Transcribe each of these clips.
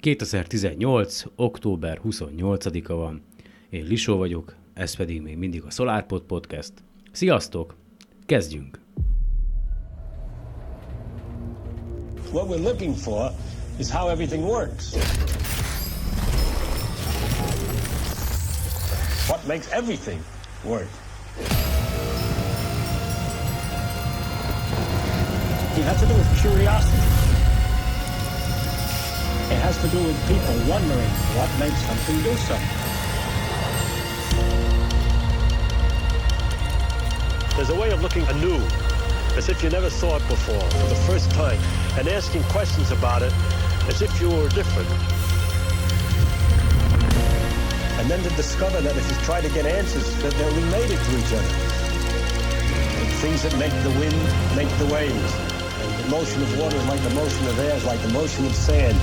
2018. október 28-a van. Én Lisó vagyok, ez pedig még mindig a SolarPod Podcast. Sziasztok! Kezdjünk! What we're looking for is how everything works. What makes everything work. It has to do with curiosity. It has to do with people wondering what makes something do something. There's a way of looking anew, as if you never saw it before, for the first time, and asking questions about it as if you were different. And then to discover that if you try to get answers, that they're related to each other. Things that make the wind make the waves. And the motion of water is like the motion of air, is like the motion of sand.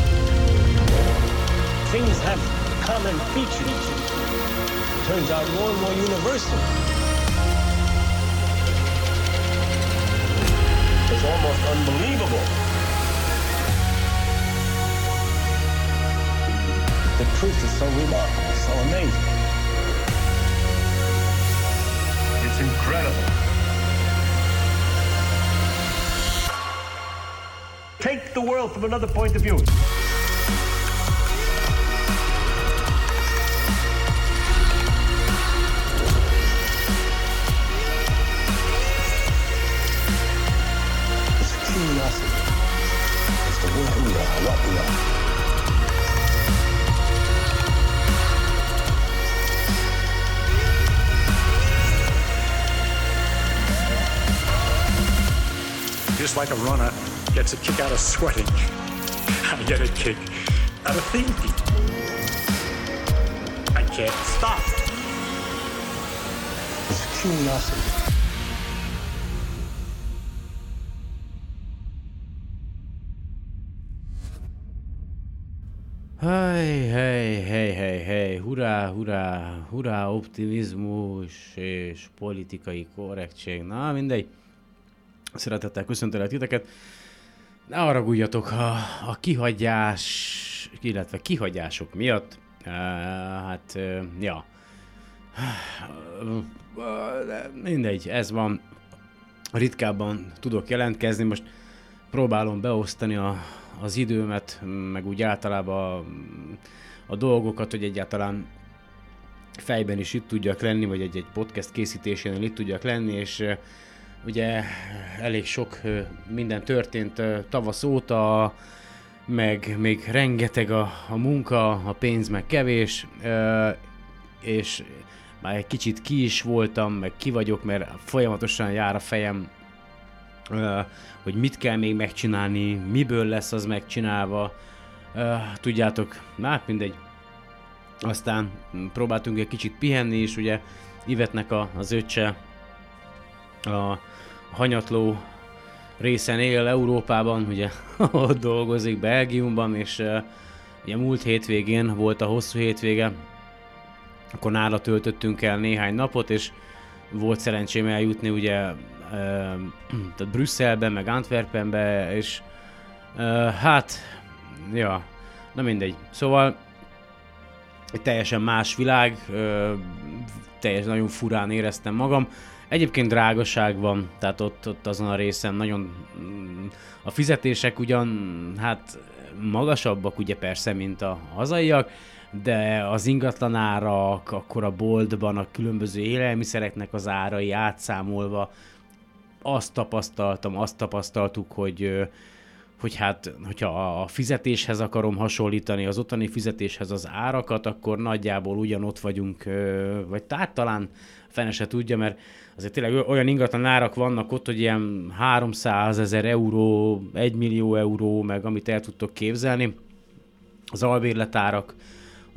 Things have common features. Turns out more and more universal. It's almost unbelievable. The truth is so remarkable, so amazing. It's incredible. Take the world from another point of view. Like a runner gets a kick out of sweating, I get a kick out of thinking. I can't stop. It's curiosity. Hely, hely, hely, hely, hely, hurrá, hurrá, hurrá, optimizmus és politikai korrektség. Na, mindegy. Szeretettel köszöntelek titeket. Ne haragudjatok a, a kihagyás, illetve kihagyások miatt. Uh, hát, uh, ja. De mindegy, ez van. Ritkábban tudok jelentkezni, most próbálom beosztani a, az időmet, meg úgy általában a, a dolgokat, hogy egyáltalán fejben is itt tudjak lenni, vagy egy-egy podcast készítésénél itt tudjak lenni, és ö, ugye elég sok minden történt tavasz óta, meg még rengeteg a, a munka, a pénz meg kevés, és már egy kicsit ki is voltam, meg ki vagyok, mert folyamatosan jár a fejem, hogy mit kell még megcsinálni, miből lesz az megcsinálva. Tudjátok, hát mindegy. Aztán próbáltunk egy kicsit pihenni is, ugye Ivetnek a, az öccse a hanyatló részen él Európában, ugye ott dolgozik Belgiumban, és ugye múlt hétvégén volt a hosszú hétvége, akkor nála töltöttünk el néhány napot, és volt szerencsém eljutni ugye tehát Brüsszelbe, meg Antwerpenbe, és hát, ja, na mindegy. Szóval egy teljesen más világ, teljesen nagyon furán éreztem magam. Egyébként drágaság van, tehát ott, ott azon a részen nagyon mm, a fizetések ugyan hát magasabbak ugye persze, mint a hazaiak, de az ingatlanárak, akkor a boltban a különböző élelmiszereknek az árai átszámolva azt tapasztaltam, azt tapasztaltuk, hogy hogy hát, hogyha a fizetéshez akarom hasonlítani, az ottani fizetéshez az árakat, akkor nagyjából ugyanott vagyunk, vagy tehát talán fene se tudja, mert azért tényleg olyan ingatlan árak vannak ott, hogy ilyen 300 ezer euró, 1 millió euró, meg amit el tudtok képzelni. Az albérletárak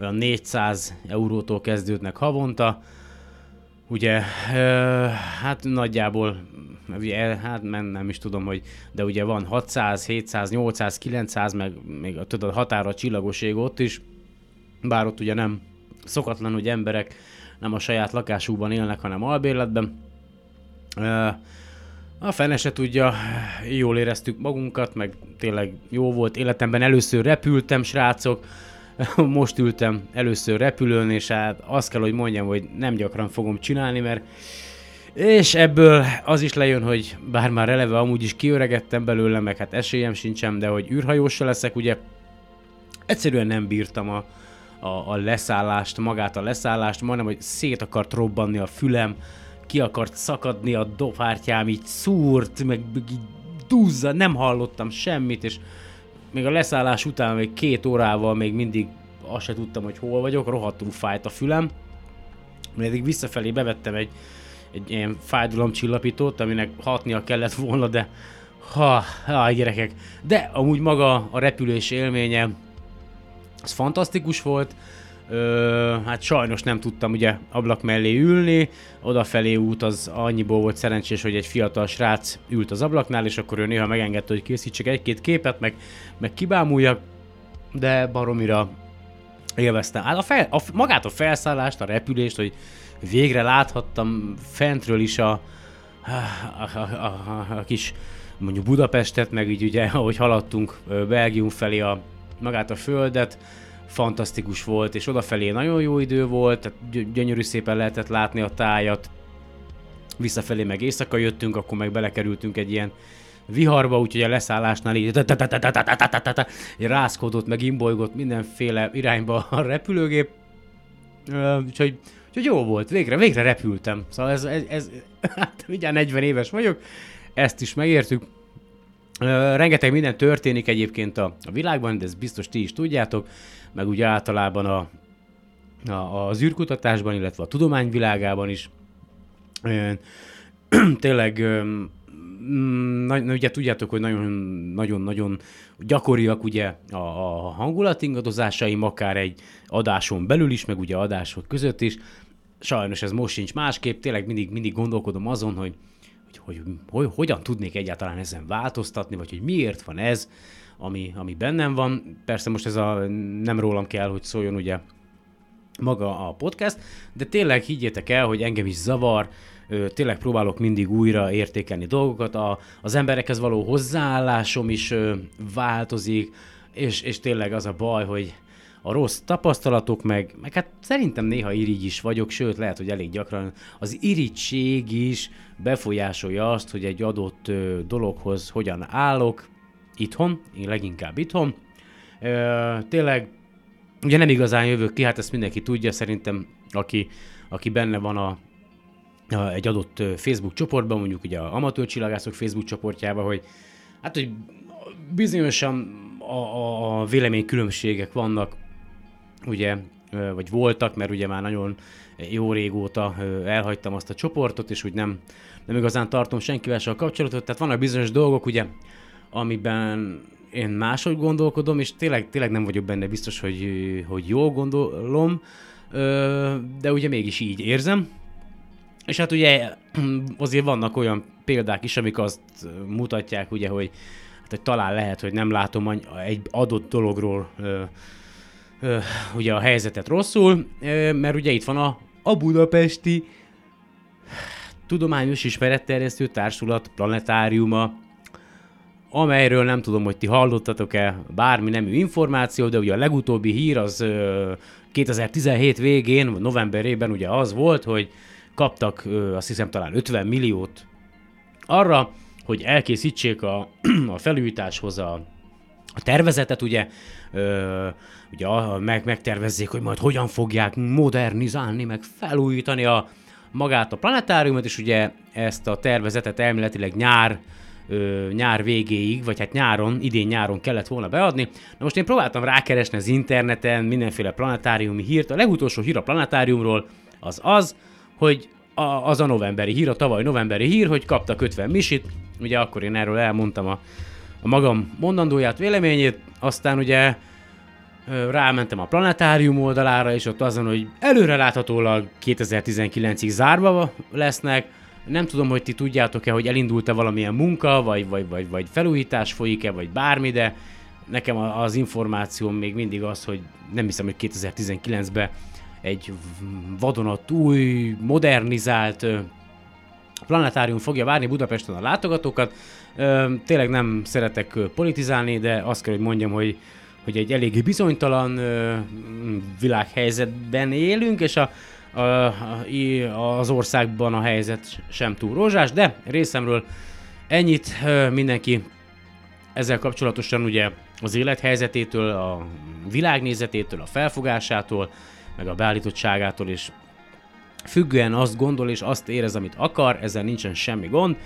olyan 400 eurótól kezdődnek havonta, ugye, hát nagyjából, ugye, hát nem, nem is tudom, hogy, de ugye van 600, 700, 800, 900, meg még a, tudod, határa a csillagoség ott is, bár ott ugye nem szokatlan, hogy emberek nem a saját lakásukban élnek, hanem albérletben. A fene se tudja, jól éreztük magunkat, meg tényleg jó volt. Életemben először repültem, srácok, most ültem először repülőn, és hát azt kell, hogy mondjam, hogy nem gyakran fogom csinálni, mert és ebből az is lejön, hogy bár már eleve amúgy is kiöregettem belőle, meg hát esélyem sincsen, de hogy űrhajósra leszek, ugye egyszerűen nem bírtam a, a, a leszállást, magát a leszállást, majdnem, hogy szét akart robbanni a fülem, ki akart szakadni a dobhártyám, így szúrt, meg így duzza, nem hallottam semmit, és még a leszállás után még két órával még mindig azt se tudtam, hogy hol vagyok, rohadtul fájt a fülem. Még visszafelé bevettem egy, egy ilyen fájdalomcsillapítót, aminek hatnia kellett volna, de ha, ha, gyerekek. De amúgy maga a repülés élménye, az fantasztikus volt, Ö, hát sajnos nem tudtam ugye ablak mellé ülni, odafelé út az annyiból volt szerencsés, hogy egy fiatal srác ült az ablaknál, és akkor ő néha megengedte, hogy készítsek egy-két képet, meg, meg kibámuljak, de baromira élveztem. Hát a fel, a, magát a felszállást, a repülést, hogy végre láthattam fentről is a, a, a, a, a, kis mondjuk Budapestet, meg így ugye, ahogy haladtunk Belgium felé a, magát a földet, fantasztikus volt, és odafelé nagyon jó idő volt, tehát gyönyörű szépen lehetett látni a tájat. Visszafelé meg éjszaka jöttünk, akkor meg belekerültünk egy ilyen viharba, úgyhogy a leszállásnál így rázkodott, meg imbolygott mindenféle irányba a repülőgép. Úgyhogy, úgyhogy jó volt, végre, végre repültem. Szóval ez, ez, ez hát mindjárt 40 éves vagyok, ezt is megértük. Rengeteg minden történik egyébként a, a világban, de ezt biztos ti is tudjátok meg úgy általában a, a, az űrkutatásban, illetve a tudományvilágában is. Tényleg na, ugye tudjátok, hogy nagyon-nagyon gyakoriak ugye a, a hangulatingadozásaim, akár egy adáson belül is, meg ugye adások között is. Sajnos ez most sincs másképp, tényleg mindig, mindig gondolkodom azon, hogy, hogy, hogy, hogy hogyan tudnék egyáltalán ezen változtatni, vagy hogy miért van ez, ami, ami bennem van. Persze most ez a nem rólam kell, hogy szóljon ugye maga a podcast, de tényleg higgyétek el, hogy engem is zavar, tényleg próbálok mindig újra értékelni dolgokat, a, az emberekhez való hozzáállásom is változik, és, és tényleg az a baj, hogy a rossz tapasztalatok, meg, meg hát szerintem néha irigy is vagyok, sőt lehet, hogy elég gyakran az irigység is befolyásolja azt, hogy egy adott dologhoz hogyan állok, itthon, én leginkább itthon. Ö, tényleg, ugye nem igazán jövök ki, hát ezt mindenki tudja, szerintem, aki, aki benne van a, egy adott Facebook csoportban, mondjuk ugye a amatőr csillagászok Facebook csoportjában, hogy hát, hogy bizonyosan a, a, a véleménykülönbségek vannak, ugye, vagy voltak, mert ugye már nagyon jó régóta elhagytam azt a csoportot, és úgy nem, nem igazán tartom senkivel sem a kapcsolatot, tehát vannak bizonyos dolgok, ugye, amiben én máshogy gondolkodom, és tényleg, tényleg nem vagyok benne biztos, hogy, hogy jól gondolom, de ugye mégis így érzem. És hát ugye azért vannak olyan példák is, amik azt mutatják, ugye, hogy, hát, hogy talán lehet, hogy nem látom egy adott dologról ugye a helyzetet rosszul, mert ugye itt van a, a budapesti Tudományos Ismeretterjesztő Társulat planetáriuma, amelyről nem tudom, hogy ti hallottatok-e bármi nemű információ, de ugye a legutóbbi hír az 2017 végén, novemberében ugye az volt, hogy kaptak azt hiszem talán 50 milliót arra, hogy elkészítsék a, a felújításhoz a, a tervezetet, ugye, ö, ugye a, meg, megtervezzék, hogy majd hogyan fogják modernizálni, meg felújítani a, magát a planetáriumot, és ugye ezt a tervezetet elméletileg nyár ö, nyár végéig, vagy hát nyáron, idén nyáron kellett volna beadni. Na most én próbáltam rákeresni az interneten mindenféle planetáriumi hírt. A legutolsó hír a planetáriumról az az, hogy a, az a novemberi hír, a tavaly novemberi hír, hogy kaptak 50 misit. Ugye akkor én erről elmondtam a, a magam mondandóját, véleményét, aztán ugye rámentem a planetárium oldalára, és ott azon, hogy előreláthatólag 2019-ig zárva lesznek, nem tudom, hogy ti tudjátok-e, hogy elindult-e valamilyen munka, vagy, vagy, vagy, vagy felújítás folyik-e, vagy bármi, de nekem az információm még mindig az, hogy nem hiszem, hogy 2019-ben egy vadonat új, modernizált planetárium fogja várni Budapesten a látogatókat. Tényleg nem szeretek politizálni, de azt kell, hogy mondjam, hogy hogy egy eléggé bizonytalan világhelyzetben élünk, és a, a, az országban a helyzet sem túl rózsás, de részemről ennyit mindenki ezzel kapcsolatosan ugye az élethelyzetétől, a világnézetétől, a felfogásától, meg a beállítottságától és függően azt gondol és azt érez, amit akar, ezzel nincsen semmi gond,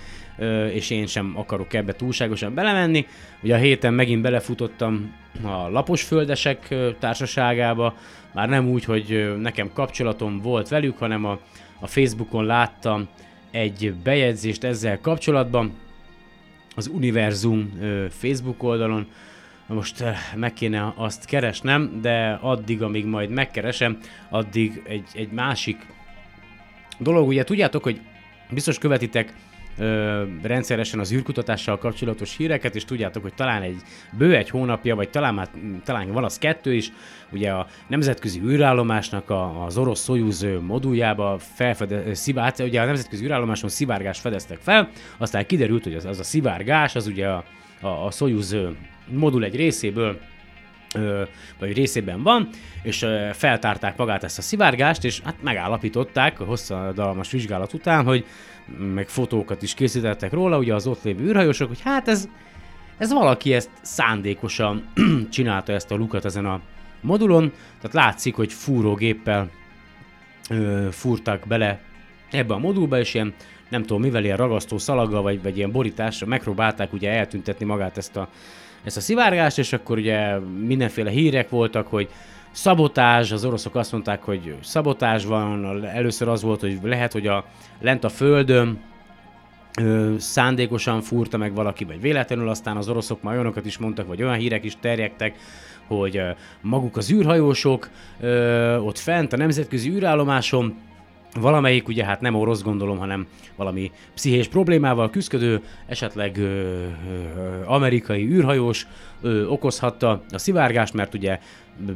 és én sem akarok ebbe túlságosan belemenni. Ugye a héten megint belefutottam a lapos földesek társaságába, már nem úgy, hogy nekem kapcsolatom volt velük, hanem a, a Facebookon láttam egy bejegyzést ezzel kapcsolatban, az Univerzum Facebook oldalon, most meg kéne azt keresnem, de addig, amíg majd megkeresem, addig egy, egy másik dolog, ugye tudjátok, hogy biztos követitek ö, rendszeresen az űrkutatással kapcsolatos híreket, és tudjátok, hogy talán egy bő egy hónapja, vagy talán már talán van az kettő is, ugye a nemzetközi űrállomásnak a, az orosz Soyuz moduljába felfede, szivát, ugye a nemzetközi űrállomáson szivárgást fedeztek fel, aztán kiderült, hogy az, az a szivárgás, az ugye a, a, a Soyuz modul egy részéből vagy részében van, és feltárták magát ezt a szivárgást, és hát megállapították hosszadalmas vizsgálat után, hogy meg fotókat is készítettek róla, ugye az ott lévő űrhajósok, hogy hát ez, ez valaki ezt szándékosan csinálta ezt a lukat ezen a modulon, tehát látszik, hogy fúrógéppel ö, fúrtak bele ebbe a modulba, és ilyen nem tudom mivel, ilyen ragasztó szalaggal, vagy, vagy ilyen borításra megpróbálták ugye eltüntetni magát ezt a ezt a szivárgást, és akkor ugye mindenféle hírek voltak, hogy szabotás, az oroszok azt mondták, hogy szabotás van, először az volt, hogy lehet, hogy a lent a földön ö, szándékosan fúrta meg valaki, vagy véletlenül, aztán az oroszok már olyanokat is mondtak, vagy olyan hírek is terjektek, hogy ö, maguk az űrhajósok ö, ott fent a nemzetközi űrállomáson valamelyik, ugye hát nem orosz gondolom, hanem valami pszichés problémával küzdő, esetleg ö, ö, amerikai űrhajós ö, okozhatta a szivárgást, mert ugye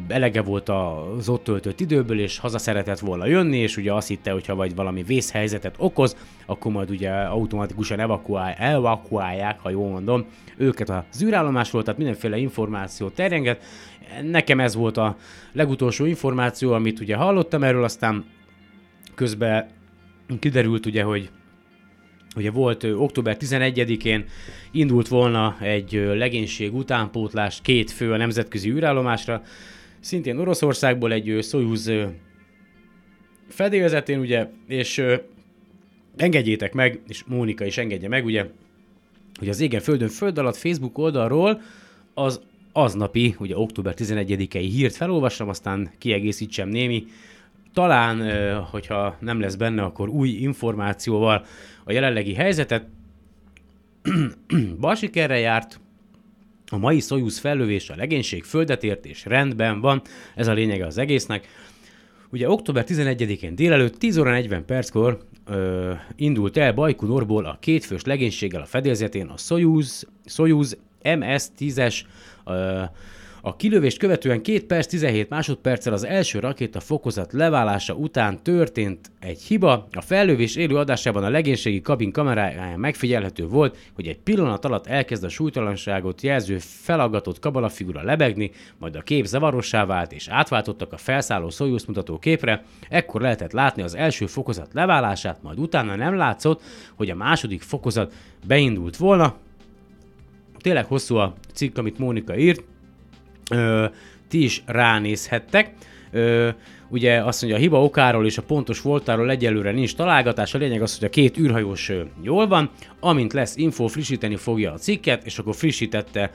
elege volt az ott töltött időből, és haza szeretett volna jönni, és ugye azt hitte, hogyha vagy valami vészhelyzetet okoz, akkor majd ugye automatikusan evakuál, evakuálják, ha jól mondom, őket az űrállomásról, tehát mindenféle információ terjenget. Nekem ez volt a legutolsó információ, amit ugye hallottam erről, aztán közben kiderült ugye, hogy ugye volt október 11-én indult volna egy legénység utánpótlás két fő a nemzetközi űrállomásra, szintén Oroszországból egy Soyuz fedélzetén, ugye, és engedjétek meg, és Mónika is engedje meg, ugye, hogy az Égen Földön Föld alatt Facebook oldalról az aznapi, ugye október 11-i hírt felolvassam, aztán kiegészítsem némi talán, hogyha nem lesz benne, akkor új információval a jelenlegi helyzetet. Bal sikerre járt, a mai Soyuz fellövés a legénység földet ért és rendben van, ez a lényege az egésznek. Ugye október 11-én délelőtt 10 óra 40 perckor ö, indult el Bajkonurból a kétfős legénységgel a fedélzetén a Soyuz, Soyuz MS-10-es a kilövést követően 2 perc 17 másodperccel az első rakéta fokozat leválása után történt egy hiba. A fellövés élő adásában a legénységi kabin kameráján megfigyelhető volt, hogy egy pillanat alatt elkezd a súlytalanságot jelző felaggatott kabalafigura lebegni, majd a kép zavarossá vált és átváltottak a felszálló Soyuz mutató képre. Ekkor lehetett látni az első fokozat leválását, majd utána nem látszott, hogy a második fokozat beindult volna. Tényleg hosszú a cikk, amit Mónika írt, ö, ti is ránézhettek. Ö, ugye azt mondja, a hiba okáról és a pontos voltáról egyelőre nincs találgatás, a lényeg az, hogy a két űrhajós jól van, amint lesz info, frissíteni fogja a cikket, és akkor frissítette,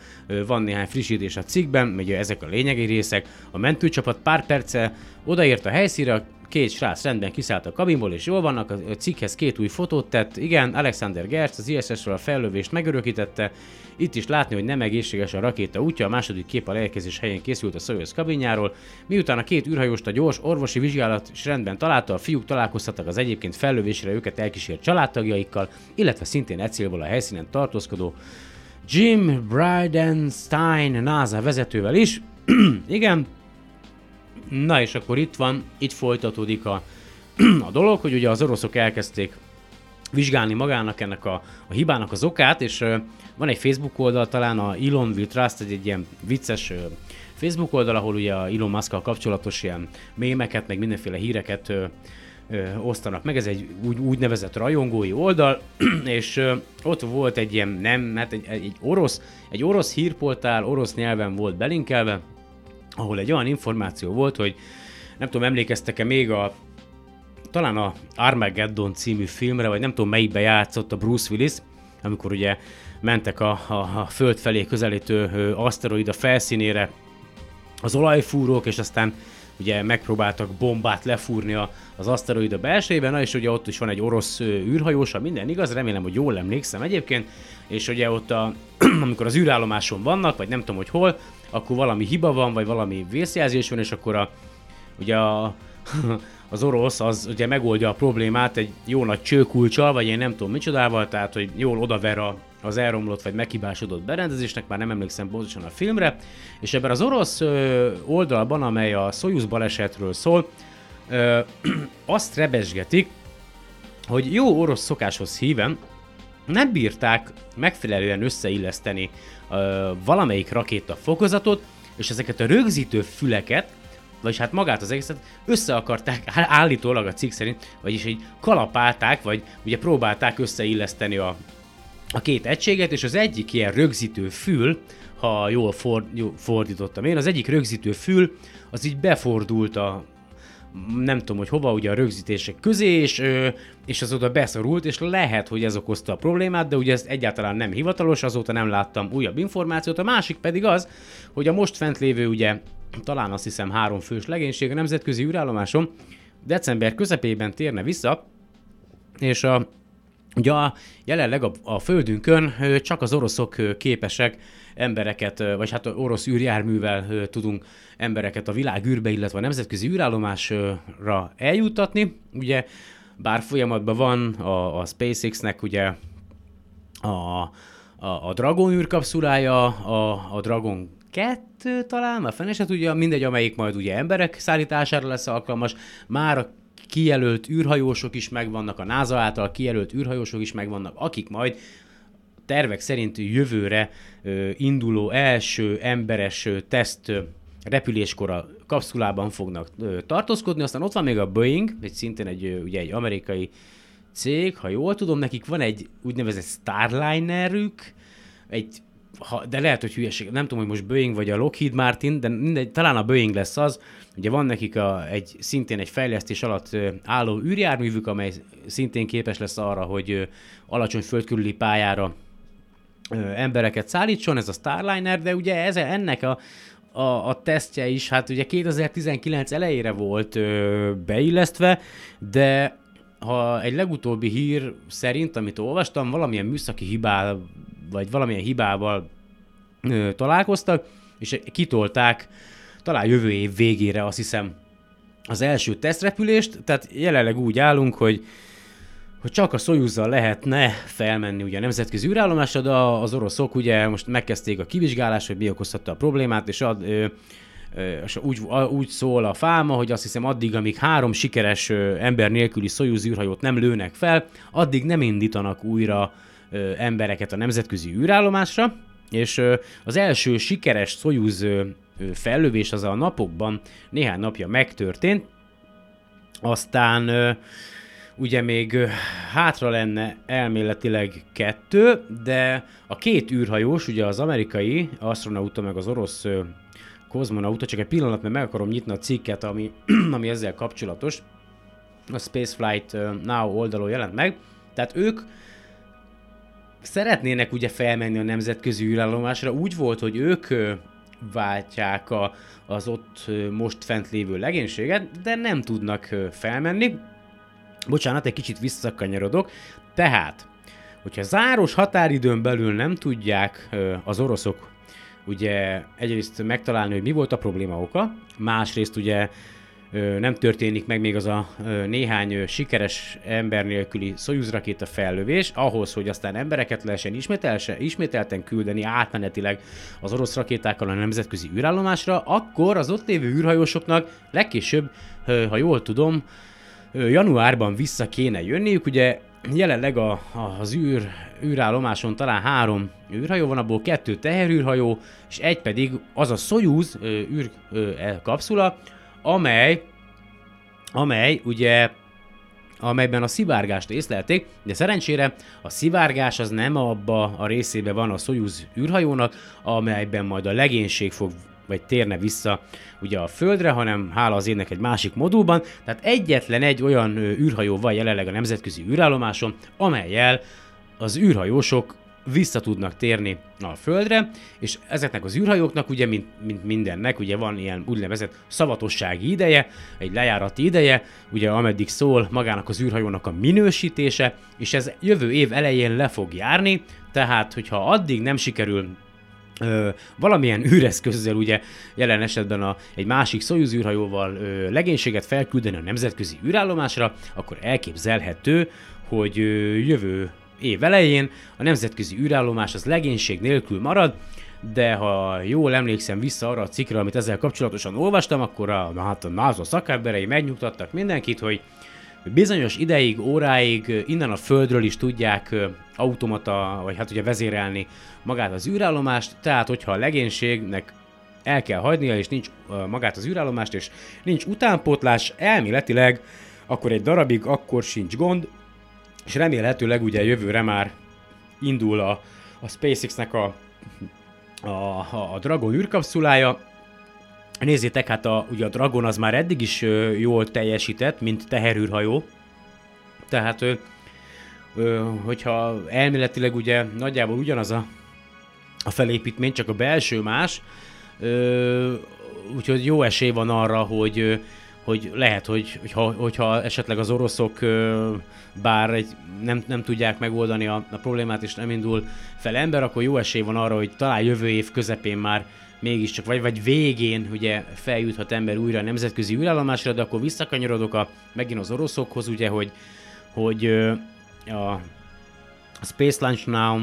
van néhány frissítés a cikkben, ugye ezek a lényegi részek, a mentőcsapat pár perce odaért a helyszínre, két srác rendben kiszállt a kabinból, és jól vannak, a cikkhez két új fotót tett, igen, Alexander Gertz az ISS-ről a fellövést megörökítette, itt is látni, hogy nem egészséges a rakéta útja, a második kép a leérkezés helyén készült a Soyuz kabinjáról. Miután a két űrhajóst a gyors orvosi vizsgálat is rendben találta, a fiúk találkoztattak az egyébként fellövésre őket elkísért családtagjaikkal, illetve szintén egy célból a helyszínen tartózkodó Jim Bridenstine NASA vezetővel is. Igen, Na és akkor itt van, itt folytatódik a, a dolog, hogy ugye az oroszok elkezdték vizsgálni magának ennek a, a hibának az okát, és van egy Facebook oldal, talán a Elon Will Trust, egy, egy ilyen vicces Facebook oldal, ahol ugye a Elon musk kapcsolatos ilyen mémeket, meg mindenféle híreket ö, ö, osztanak meg. Ez egy úgy, úgynevezett rajongói oldal, és ö, ott volt egy ilyen, nem, hát egy, egy orosz, egy orosz hírportál, orosz nyelven volt belinkelve, ahol egy olyan információ volt, hogy nem tudom, emlékeztek-e még a talán a Armageddon című filmre, vagy nem tudom melyikbe játszott a Bruce Willis, amikor ugye mentek a, a, a föld felé közelítő aszteroida felszínére az olajfúrók, és aztán ugye megpróbáltak bombát lefúrni az aszteroida belsejében, na és ugye ott is van egy orosz űrhajós, minden igaz, remélem, hogy jól emlékszem egyébként, és ugye ott a, amikor az űrállomáson vannak, vagy nem tudom, hogy hol, akkor valami hiba van, vagy valami vészjelzés van, és akkor a, ugye a, az orosz az ugye megoldja a problémát egy jó nagy csőkulcsal, vagy én nem tudom micsodával, tehát hogy jól odaver a, az elromlott vagy meghibásodott berendezésnek, már nem emlékszem pontosan a filmre, és ebben az orosz oldalban, amely a Soyuz balesetről szól, azt rebesgetik, hogy jó orosz szokáshoz híven nem bírták megfelelően összeilleszteni valamelyik rakéta fokozatot, és ezeket a rögzítő füleket vagyis hát magát az egészet össze akarták állítólag a cikk szerint, vagyis így kalapálták, vagy ugye próbálták összeilleszteni a, a két egységet, és az egyik ilyen rögzítő fül, ha jól, ford, jól fordítottam én, az egyik rögzítő fül, az így befordult a, nem tudom, hogy hova, ugye a rögzítések közé, és, és az oda beszorult, és lehet, hogy ez okozta a problémát, de ugye ez egyáltalán nem hivatalos, azóta nem láttam újabb információt. A másik pedig az, hogy a most fent lévő ugye talán azt hiszem három fős legénység a nemzetközi űrállomáson december közepében térne vissza, és a, ugye a, jelenleg a, a Földünkön csak az oroszok képesek embereket, vagy hát orosz űrjárművel tudunk embereket a világ űrbe, illetve a nemzetközi űrállomásra eljutatni. Ugye, bár folyamatban van a, a SpaceX-nek ugye a, a, a Dragon űrkapszulája, a, a Dragon kettő talán, már fene se tudja, mindegy, amelyik majd ugye emberek szállítására lesz alkalmas, már a kijelölt űrhajósok is megvannak, a NASA által kijelölt űrhajósok is megvannak, akik majd tervek szerint jövőre ö, induló első emberes ö, teszt ö, repüléskor a kapszulában fognak ö, tartózkodni, aztán ott van még a Boeing, egy szintén egy, ö, ugye egy amerikai cég, ha jól tudom, nekik van egy úgynevezett Starlinerük, egy ha, de lehet, hogy hülyeség, nem tudom, hogy most Boeing vagy a Lockheed Martin, de mindegy, talán a Boeing lesz az, ugye van nekik a, egy, szintén egy fejlesztés alatt álló űrjárművük, amely szintén képes lesz arra, hogy alacsony földkörüli pályára embereket szállítson, ez a Starliner, de ugye ez, ennek a, a, a tesztje is, hát ugye 2019 elejére volt ö, beillesztve, de ha egy legutóbbi hír szerint, amit olvastam, valamilyen műszaki hibá, vagy valamilyen hibával ö, találkoztak, és kitolták talán jövő év végére, azt hiszem, az első tesztrepülést, tehát jelenleg úgy állunk, hogy hogy csak a Soyuzzal lehetne felmenni ugye a nemzetközi űrállomásra, de az oroszok ugye most megkezdték a kivizsgálást, hogy mi okozhatta a problémát, és ad, ö, és úgy, úgy szól a fáma, hogy azt hiszem addig, amíg három sikeres ember nélküli Soyuz űrhajót nem lőnek fel, addig nem indítanak újra embereket a nemzetközi űrállomásra, és az első sikeres Soyuz fellövés az a napokban néhány napja megtörtént, aztán ugye még hátra lenne elméletileg kettő, de a két űrhajós, ugye az amerikai astronauta meg az orosz kozmonauta, csak egy pillanat, mert meg akarom nyitni a cikket, ami, ami ezzel kapcsolatos. A Spaceflight Now oldalon jelent meg. Tehát ők szeretnének ugye felmenni a nemzetközi űrállomásra. Úgy volt, hogy ők váltják a, az ott most fent lévő legénységet, de nem tudnak felmenni. Bocsánat, egy kicsit visszakanyarodok. Tehát, hogyha záros határidőn belül nem tudják az oroszok ugye egyrészt megtalálni, hogy mi volt a probléma oka, másrészt ugye nem történik meg még az a néhány sikeres ember nélküli Soyuz rakéta fellövés, ahhoz, hogy aztán embereket lehessen ismételten küldeni átmenetileg az orosz rakétákkal a nemzetközi űrállomásra, akkor az ott lévő űrhajósoknak legkésőbb, ha jól tudom, januárban vissza kéne jönniük, ugye jelenleg a, a, az űr, űrállomáson talán három űrhajó van, abból kettő teherűrhajó, és egy pedig az a Soyuz űr e, amely, amely ugye amelyben a szivárgást észlelték, de szerencsére a szivárgás az nem abba a részébe van a Soyuz űrhajónak, amelyben majd a legénység fog vagy térne vissza ugye a Földre, hanem hála az énnek egy másik modulban. Tehát egyetlen egy olyan űrhajó van jelenleg a nemzetközi űrállomáson, amelyel az űrhajósok vissza tudnak térni a Földre, és ezeknek az űrhajóknak ugye, mint, mint mindennek, ugye van ilyen úgynevezett szavatossági ideje, egy lejárati ideje, ugye ameddig szól magának az űrhajónak a minősítése, és ez jövő év elején le fog járni, tehát hogyha addig nem sikerül Ö, valamilyen űreszközzel, ugye jelen esetben a, egy másik Soyuz űrhajóval ö, legénységet felküldeni a nemzetközi űrállomásra, akkor elképzelhető, hogy ö, jövő év elején a nemzetközi űrállomás az legénység nélkül marad, de ha jól emlékszem vissza arra a cikkre, amit ezzel kapcsolatosan olvastam, akkor a, hát a NASA szakemberei megnyugtattak mindenkit, hogy bizonyos ideig, óráig innen a Földről is tudják automata, vagy hát ugye vezérelni magát az űrállomást, tehát hogyha a legénységnek el kell hagynia, és nincs magát az űrállomást, és nincs utánpótlás, elméletileg akkor egy darabig akkor sincs gond, és remélhetőleg ugye jövőre már indul a, a SpaceX-nek a, a, a, Dragon űrkapszulája. Nézzétek, hát a, ugye a Dragon az már eddig is jól teljesített, mint teherűrhajó. Tehát, hogyha elméletileg ugye nagyjából ugyanaz a, a felépítmény, csak a belső más, úgyhogy jó esély van arra, hogy hogy lehet, hogy, hogyha, hogyha esetleg az oroszok bár egy, nem, nem tudják megoldani a, a problémát, és nem indul fel ember, akkor jó esély van arra, hogy talán jövő év közepén már mégiscsak, vagy, vagy végén ugye feljuthat ember újra a nemzetközi űrállomásra, de akkor visszakanyarodok a, megint az oroszokhoz, ugye, hogy, hogy a, Space Launch Now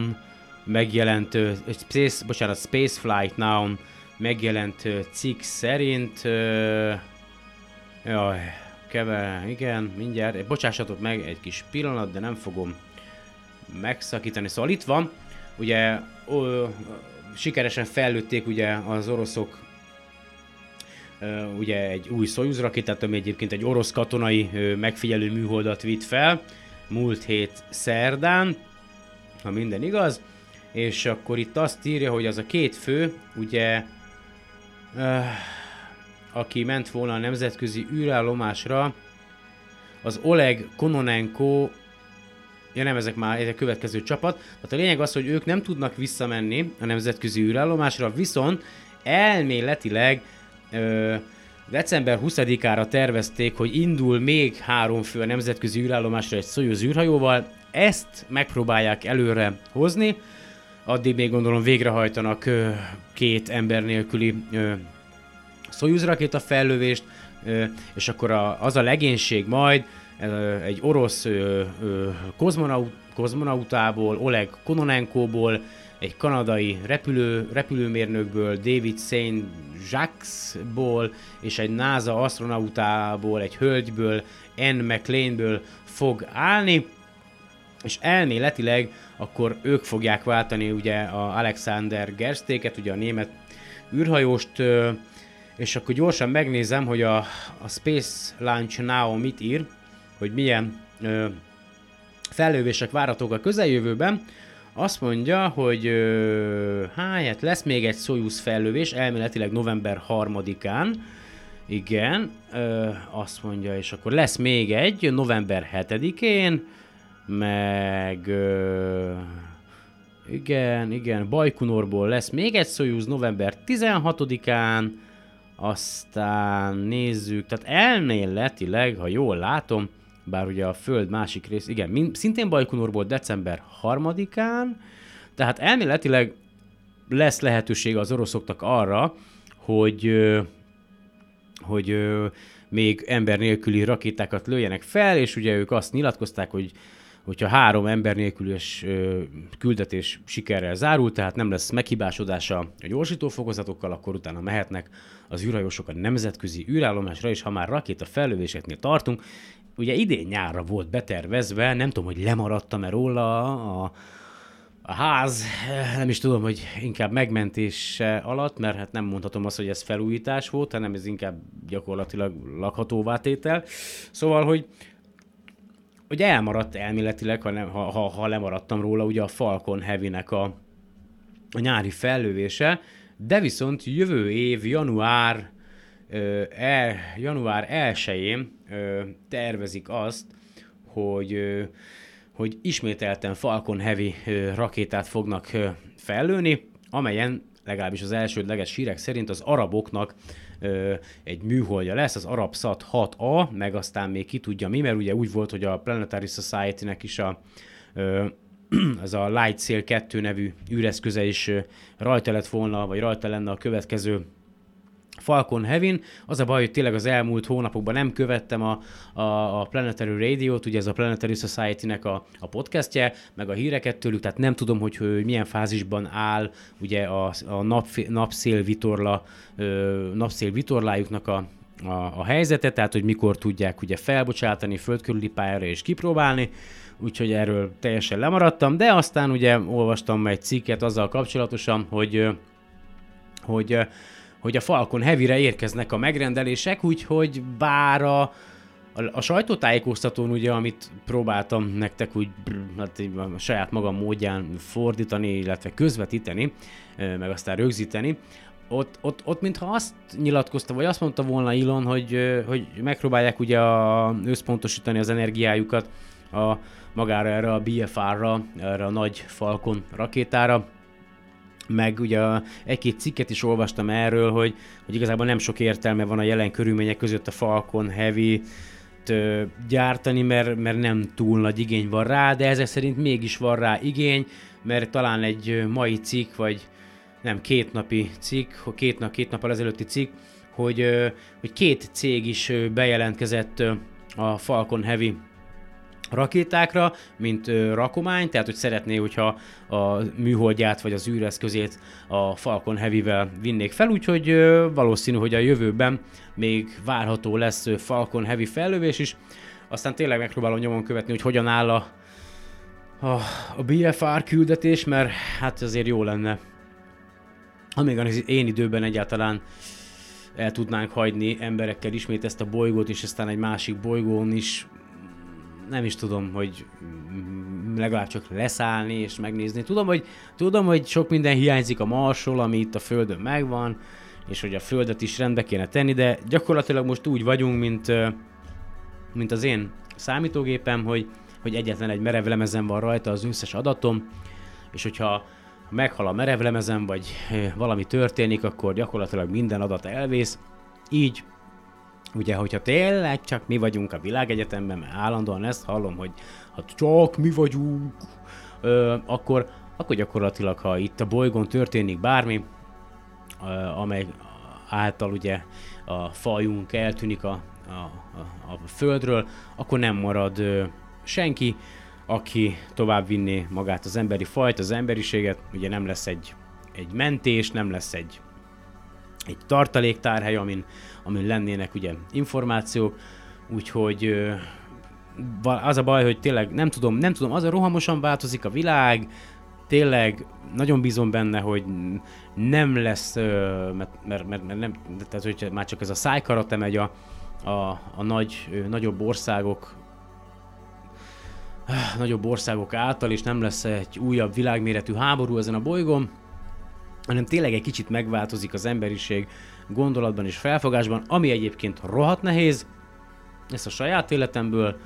megjelent, Space, bocsánat, Space Flight Now megjelent cikk szerint Jaj, kever, igen, mindjárt. Bocsássatok meg egy kis pillanat, de nem fogom megszakítani. Szóval itt van, ugye ö, sikeresen fellőtték ugye az oroszok ö, ugye egy új Soyuz rakétát, ami egyébként egy orosz katonai ö, megfigyelő műholdat vitt fel múlt hét szerdán, ha minden igaz, és akkor itt azt írja, hogy az a két fő, ugye ö, aki ment volna a nemzetközi űrállomásra, az Oleg Kononenko, ja nem, ezek már egy következő csapat, tehát a lényeg az, hogy ők nem tudnak visszamenni a nemzetközi űrállomásra, viszont elméletileg ö, december 20-ára tervezték, hogy indul még három fő a nemzetközi űrállomásra egy Soyuz űrhajóval, ezt megpróbálják előre hozni, addig még gondolom végrehajtanak ö, két ember nélküli ö, Soyuz rakéta fellövést, és akkor a, az a legénység majd egy orosz kozmonaut, kozmonautából, Oleg Kononenkóból, egy kanadai repülő, repülőmérnökből, David St. Jacques-ból, és egy NASA astronautából, egy hölgyből, Anne McLean-ből fog állni, és elméletileg akkor ők fogják váltani ugye a Alexander Gerstéket, ugye a német űrhajóst, és akkor gyorsan megnézem, hogy a, a Space Launch Now mit ír, hogy milyen ö, fellövések várhatók a közeljövőben. Azt mondja, hogy hát lesz még egy Soyuz fellövés, elméletileg november 3-án. Igen, ö, azt mondja, és akkor lesz még egy november 7-én, meg... Ö, igen, igen, Bajkunorból lesz még egy Soyuz november 16-án, aztán nézzük, tehát elméletileg, ha jól látom, bár ugye a Föld másik rész, igen, mind, szintén Bajkonurból december 3-án, tehát elméletileg lesz lehetőség az oroszoknak arra, hogy, hogy még ember nélküli rakétákat lőjenek fel, és ugye ők azt nyilatkozták, hogy hogyha három ember nélküles küldetés sikerrel zárul, tehát nem lesz meghibásodása a gyorsítófokozatokkal, akkor utána mehetnek az űrhajósok a nemzetközi űrállomásra, és ha már rakéta fellövéseknél tartunk, ugye idén nyárra volt betervezve, nem tudom, hogy lemaradtam-e róla a, a ház, nem is tudom, hogy inkább megmentés alatt, mert hát nem mondhatom azt, hogy ez felújítás volt, hanem ez inkább gyakorlatilag lakhatóvá tétel. Szóval, hogy hogy elmaradt elméletileg, ha, nem, ha, ha, ha lemaradtam róla, ugye a Falcon Heavy-nek a, a nyári fellövése, de viszont jövő év január, el, január 1-én ö, tervezik azt, hogy, hogy ismételten Falcon Heavy rakétát fognak fellőni, amelyen legalábbis az elsődleges hírek szerint az araboknak egy műholdja lesz, az Arabsat 6A, meg aztán még ki tudja mi, mert ugye úgy volt, hogy a Planetary Society-nek is a ez a Light Sail 2 nevű űreszköze is rajta lett volna, vagy rajta lenne a következő Falcon Heavy. Az a baj, hogy tényleg az elmúlt hónapokban nem követtem a, a, a Planetary Radio-t, ugye ez a Planetary Society-nek a, a podcastje, meg a híreket tőlük, tehát nem tudom, hogy, hogy milyen fázisban áll ugye a, a nap, napszél vitorla, napszél vitorlájuknak a, a, a helyzete, tehát hogy mikor tudják ugye felbocsátani földkörüli pályára és kipróbálni, úgyhogy erről teljesen lemaradtam, de aztán ugye olvastam egy cikket azzal kapcsolatosan, hogy hogy hogy a Falcon Heavy-re érkeznek a megrendelések, úgyhogy bár a, a, a sajtótájékoztatón, ugye, amit próbáltam nektek úgy hát, a saját magam módján fordítani, illetve közvetíteni, meg aztán rögzíteni, ott, ott, ott mintha azt nyilatkozta, vagy azt mondta volna Elon, hogy, hogy megpróbálják ugye a, összpontosítani az energiájukat a, magára erre a BFR-ra, erre a nagy Falcon rakétára, meg ugye egy-két cikket is olvastam erről, hogy, hogy igazából nem sok értelme van a jelen körülmények között a Falcon Heavy gyártani, mert, mert nem túl nagy igény van rá, de ezek szerint mégis van rá igény, mert talán egy mai cikk, vagy nem két napi cikk, két, nap, két nappal ezelőtti cikk, hogy, hogy két cég is bejelentkezett a Falcon Heavy rakétákra, mint rakomány, tehát hogy szeretné, hogyha a műholdját vagy az űreszközét a Falcon Heavy-vel vinnék fel, úgyhogy ö, valószínű, hogy a jövőben még várható lesz Falcon Heavy fellövés is. Aztán tényleg megpróbálom nyomon követni, hogy hogyan áll a, a, a BFR küldetés, mert hát azért jó lenne. Amíg az én időben egyáltalán el tudnánk hagyni emberekkel ismét ezt a bolygót, és aztán egy másik bolygón is nem is tudom, hogy legalább csak leszállni és megnézni. Tudom, hogy, tudom, hogy sok minden hiányzik a Marsról, ami itt a Földön megvan, és hogy a Földet is rendbe kéne tenni, de gyakorlatilag most úgy vagyunk, mint, mint az én számítógépem, hogy, hogy egyetlen egy merevlemezen van rajta az összes adatom, és hogyha meghal a merevlemezen, vagy valami történik, akkor gyakorlatilag minden adat elvész. Így Ugye, hogyha tényleg csak mi vagyunk a világegyetemben, mert állandóan ezt hallom, hogy hát csak mi vagyunk, ö, akkor, akkor gyakorlatilag, ha itt a bolygón történik bármi, ö, amely által ugye a fajunk eltűnik a, a, a, a földről, akkor nem marad ö, senki, aki tovább vinné magát az emberi fajt, az emberiséget, ugye nem lesz egy, egy mentés, nem lesz egy, egy tartaléktárhely, amin amin lennének ugye információk, úgyhogy az a baj, hogy tényleg nem tudom, nem tudom, az a rohamosan változik a világ, tényleg nagyon bízom benne, hogy nem lesz, mert, mert, mert, mert nem, tehát hogy már csak ez a szájkarate megy a, a, a nagy, nagyobb országok nagyobb országok által, és nem lesz egy újabb világméretű háború ezen a bolygón, hanem tényleg egy kicsit megváltozik az emberiség gondolatban és felfogásban, ami egyébként rohadt nehéz. Ezt a saját életemből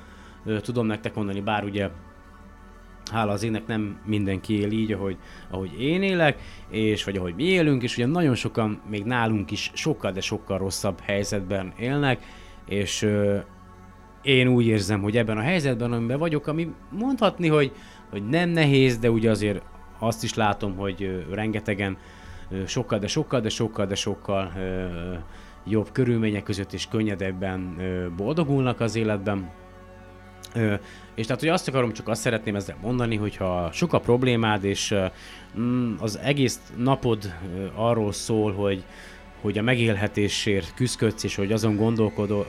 ö, tudom nektek mondani, bár ugye hála az ének nem mindenki él így, ahogy, ahogy én élek, és vagy ahogy mi élünk, és ugye nagyon sokan még nálunk is sokkal, de sokkal rosszabb helyzetben élnek, és ö, én úgy érzem, hogy ebben a helyzetben, amiben vagyok, ami mondhatni, hogy, hogy nem nehéz, de ugye azért azt is látom, hogy ö, rengetegen sokkal, de sokkal, de sokkal, de sokkal jobb körülmények között és könnyedebben boldogulnak az életben. És tehát, hogy azt akarom, csak azt szeretném ezzel mondani, hogyha sok a problémád, és mm, az egész napod arról szól, hogy, hogy a megélhetésért küzdködsz, és hogy azon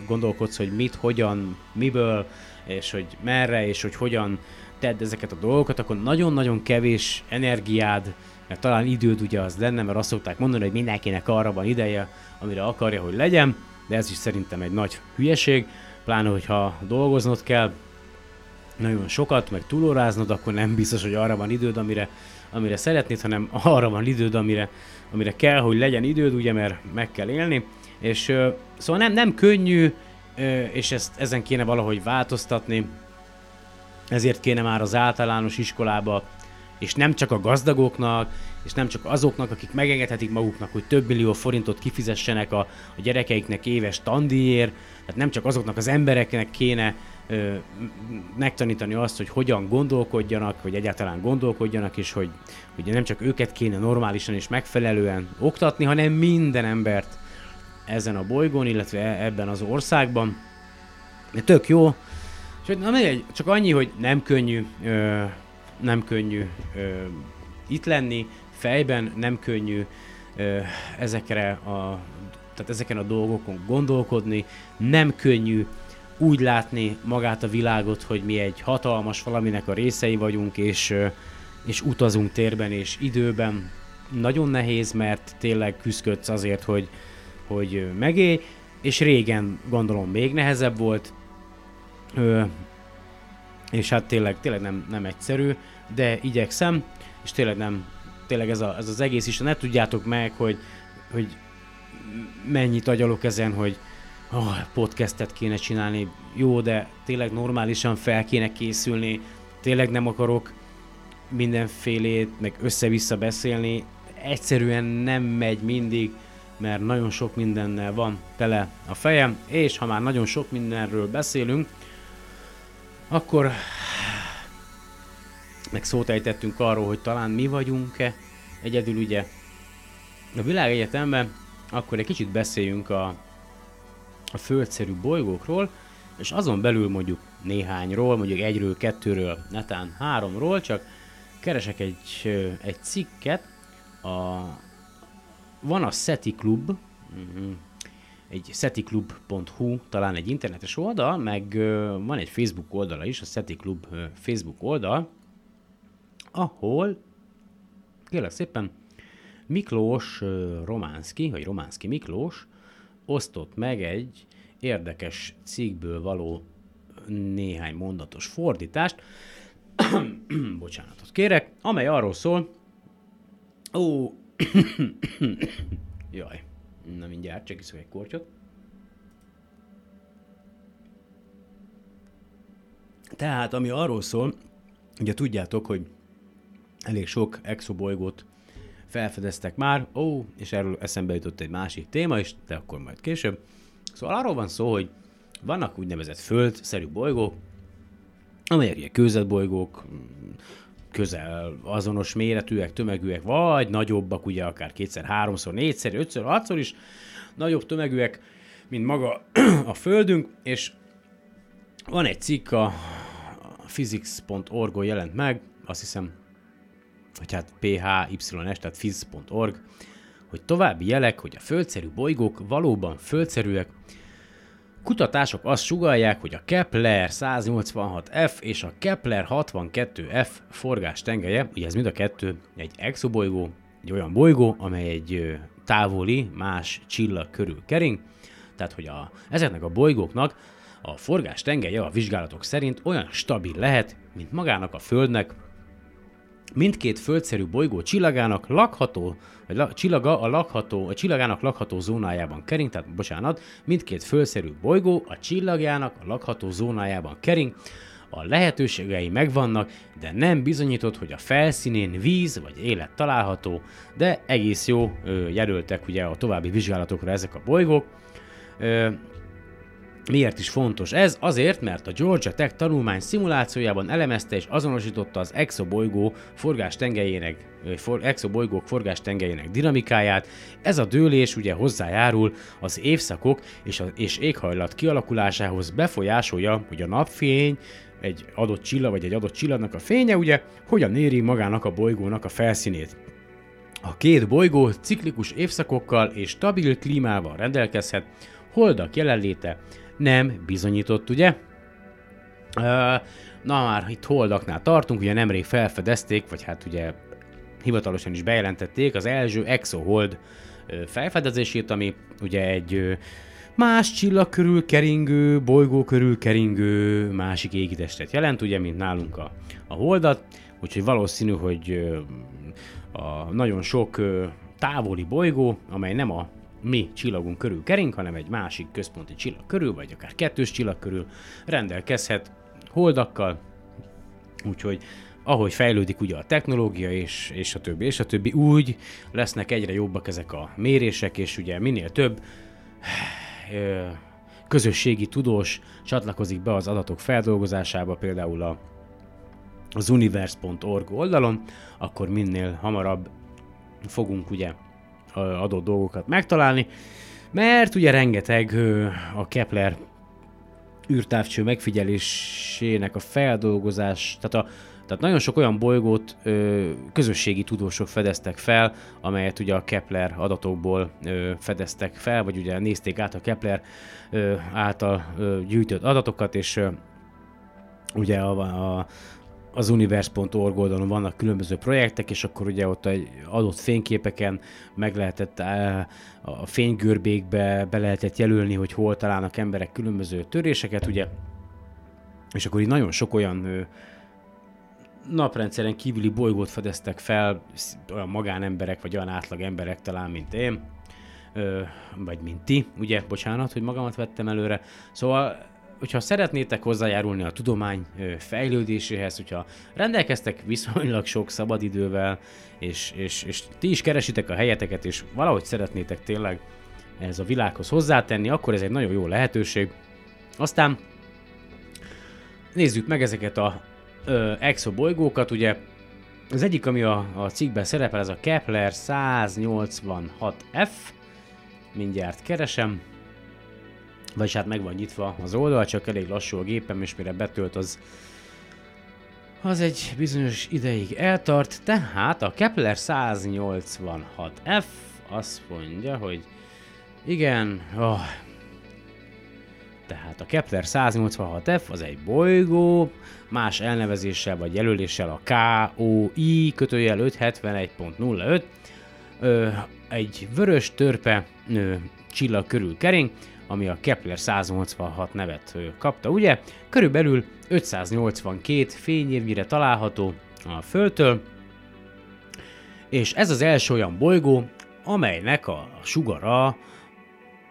gondolkodsz, hogy mit, hogyan, miből, és hogy merre, és hogy hogyan tedd ezeket a dolgokat, akkor nagyon-nagyon kevés energiád, mert talán időd ugye az lenne, mert azt szokták mondani, hogy mindenkinek arra van ideje, amire akarja, hogy legyen, de ez is szerintem egy nagy hülyeség, pláne, hogyha dolgoznod kell, nagyon sokat, meg túlóráznod, akkor nem biztos, hogy arra van időd, amire, amire szeretnéd, hanem arra van időd, amire, amire kell, hogy legyen időd, ugye, mert meg kell élni. És szóval nem, nem könnyű, és ezt, ezen kéne valahogy változtatni, ezért kéne már az általános iskolába, és nem csak a gazdagoknak, és nem csak azoknak, akik megengedhetik maguknak, hogy több millió forintot kifizessenek a, a gyerekeiknek éves tandíjért, tehát nem csak azoknak az embereknek kéne ö, megtanítani azt, hogy hogyan gondolkodjanak, vagy egyáltalán gondolkodjanak, és hogy ugye nem csak őket kéne normálisan és megfelelően oktatni, hanem minden embert ezen a bolygón, illetve e, ebben az országban. De tök jó. És na csak annyi, hogy nem könnyű, ö, nem könnyű ö, itt lenni, fejben nem könnyű ö, ezekre a, tehát ezeken a dolgokon gondolkodni, nem könnyű úgy látni magát a világot, hogy mi egy hatalmas valaminek a részei vagyunk, és, és utazunk térben és időben. Nagyon nehéz, mert tényleg küzdködsz azért, hogy, hogy megélj, és régen gondolom még nehezebb volt, ö, és hát tényleg, tényleg nem, nem egyszerű, de igyekszem, és tényleg nem, tényleg ez, a, ez az egész is, ne tudjátok meg, hogy, hogy mennyit agyalok ezen, hogy, oh, podcastet kéne csinálni, jó, de tényleg normálisan fel kéne készülni, tényleg nem akarok mindenfélét, meg össze-vissza beszélni, egyszerűen nem megy mindig, mert nagyon sok mindennel van tele a fejem, és ha már nagyon sok mindenről beszélünk, akkor meg szót ejtettünk arról, hogy talán mi vagyunk-e egyedül ugye? A világegyetemben, akkor egy kicsit beszéljünk a a földszerű bolygókról, és azon belül mondjuk néhányról, mondjuk egyről, kettőről, netán háromról, csak keresek egy, egy cikket, a, van a SETI Club, uh-huh, egy seticlub.hu, talán egy internetes oldal, meg van egy Facebook oldala is, a SETI Club Facebook oldal, ahol, kérlek szépen, Miklós Románszki, vagy Románszki Miklós osztott meg egy érdekes cikkből való néhány mondatos fordítást, bocsánatot kérek, amely arról szól, ó, jaj, na mindjárt, csak iszok egy kortyot. Tehát, ami arról szól, ugye tudjátok, hogy elég sok exobolygót felfedeztek már, ó, és erről eszembe jutott egy másik téma is, de akkor majd később. Szóval arról van szó, hogy vannak úgynevezett föld-szerű bolygók, amelyek ugye kőzetbolygók, közel azonos méretűek, tömegűek, vagy nagyobbak, ugye akár kétszer, háromszor, négyszer, ötször, hatszor is nagyobb tömegűek, mint maga a Földünk, és van egy cikk, a physics.org-on jelent meg, azt hiszem vagy hát PHYS, tehát fiz.org, hogy további jelek, hogy a földszerű bolygók valóban földszerűek, Kutatások azt sugalják, hogy a Kepler 186f és a Kepler 62f forgás tengelye, ugye ez mind a kettő egy exobolygó, egy olyan bolygó, amely egy távoli, más csillag körül kering, tehát hogy a, ezeknek a bolygóknak a forgás tengelye a vizsgálatok szerint olyan stabil lehet, mint magának a Földnek mindkét földszerű bolygó csillagának lakható, vagy la, csillaga a lakható, a csillagának lakható zónájában kering, tehát bocsánat, mindkét földszerű bolygó a csillagjának a lakható zónájában kering, a lehetőségei megvannak, de nem bizonyított, hogy a felszínén víz vagy élet található, de egész jó ö, jelöltek ugye a további vizsgálatokra ezek a bolygók. Ö, Miért is fontos ez? Azért, mert a Georgia Tech tanulmány szimulációjában elemezte és azonosította az exobolygó forgás tengelyének, for, exobolygók forgás tengelyének dinamikáját. Ez a dőlés ugye hozzájárul az évszakok és, a, és éghajlat kialakulásához befolyásolja, hogy a napfény, egy adott csillag vagy egy adott csillagnak a fénye ugye hogyan éri magának a bolygónak a felszínét. A két bolygó ciklikus évszakokkal és stabil klímával rendelkezhet, holdak jelenléte nem bizonyított, ugye? Na már itt holdaknál tartunk, ugye nemrég felfedezték, vagy hát ugye hivatalosan is bejelentették az első exohold felfedezését, ami ugye egy más csillag körül keringő, bolygó körül keringő másik égitestet jelent, ugye, mint nálunk a, a holdat, úgyhogy valószínű, hogy a nagyon sok távoli bolygó, amely nem a mi csillagunk körül kering, hanem egy másik központi csillag körül, vagy akár kettős csillag körül rendelkezhet holdakkal, úgyhogy ahogy fejlődik ugye a technológia és, és a többi, és a többi, úgy lesznek egyre jobbak ezek a mérések, és ugye minél több közösségi tudós csatlakozik be az adatok feldolgozásába, például a, az universe.org oldalon, akkor minél hamarabb fogunk ugye adott dolgokat megtalálni, mert ugye rengeteg a Kepler űrtávcső megfigyelésének a feldolgozás, tehát a tehát nagyon sok olyan bolygót ö, közösségi tudósok fedeztek fel, amelyet ugye a Kepler adatokból ö, fedeztek fel, vagy ugye nézték át a Kepler ö, által ö, gyűjtött adatokat, és ö, ugye a, a, az universe.org oldalon vannak különböző projektek, és akkor ugye ott egy adott fényképeken meg lehetett a fénygörbékbe be lehetett jelölni, hogy hol találnak emberek különböző töréseket, ugye, és akkor így nagyon sok olyan naprendszeren kívüli bolygót fedeztek fel, olyan magánemberek, vagy olyan átlag emberek talán, mint én, vagy mint ti, ugye, bocsánat, hogy magamat vettem előre. Szóval, hogyha szeretnétek hozzájárulni a tudomány fejlődéséhez, hogyha rendelkeztek viszonylag sok szabadidővel, és, és, és ti is keresitek a helyeteket, és valahogy szeretnétek tényleg ez a világhoz hozzátenni, akkor ez egy nagyon jó lehetőség. Aztán nézzük meg ezeket a ö, exobolygókat, ugye. Az egyik, ami a, a cikkben szerepel, ez a Kepler 186f, mindjárt keresem, vagyis hát meg van nyitva az oldal, csak elég lassú a gépem, és mire betölt, az az egy bizonyos ideig eltart, tehát a Kepler 186f azt mondja, hogy igen, oh, tehát a Kepler 186f az egy bolygó, más elnevezéssel vagy jelöléssel a KOI kötőjel 571.05, ö, egy vörös törpe ö, csillag körül kering, ami a Kepler 186 nevet ö, kapta, ugye? Körülbelül 582 fényévnyire található a Földtől, és ez az első olyan bolygó, amelynek a sugara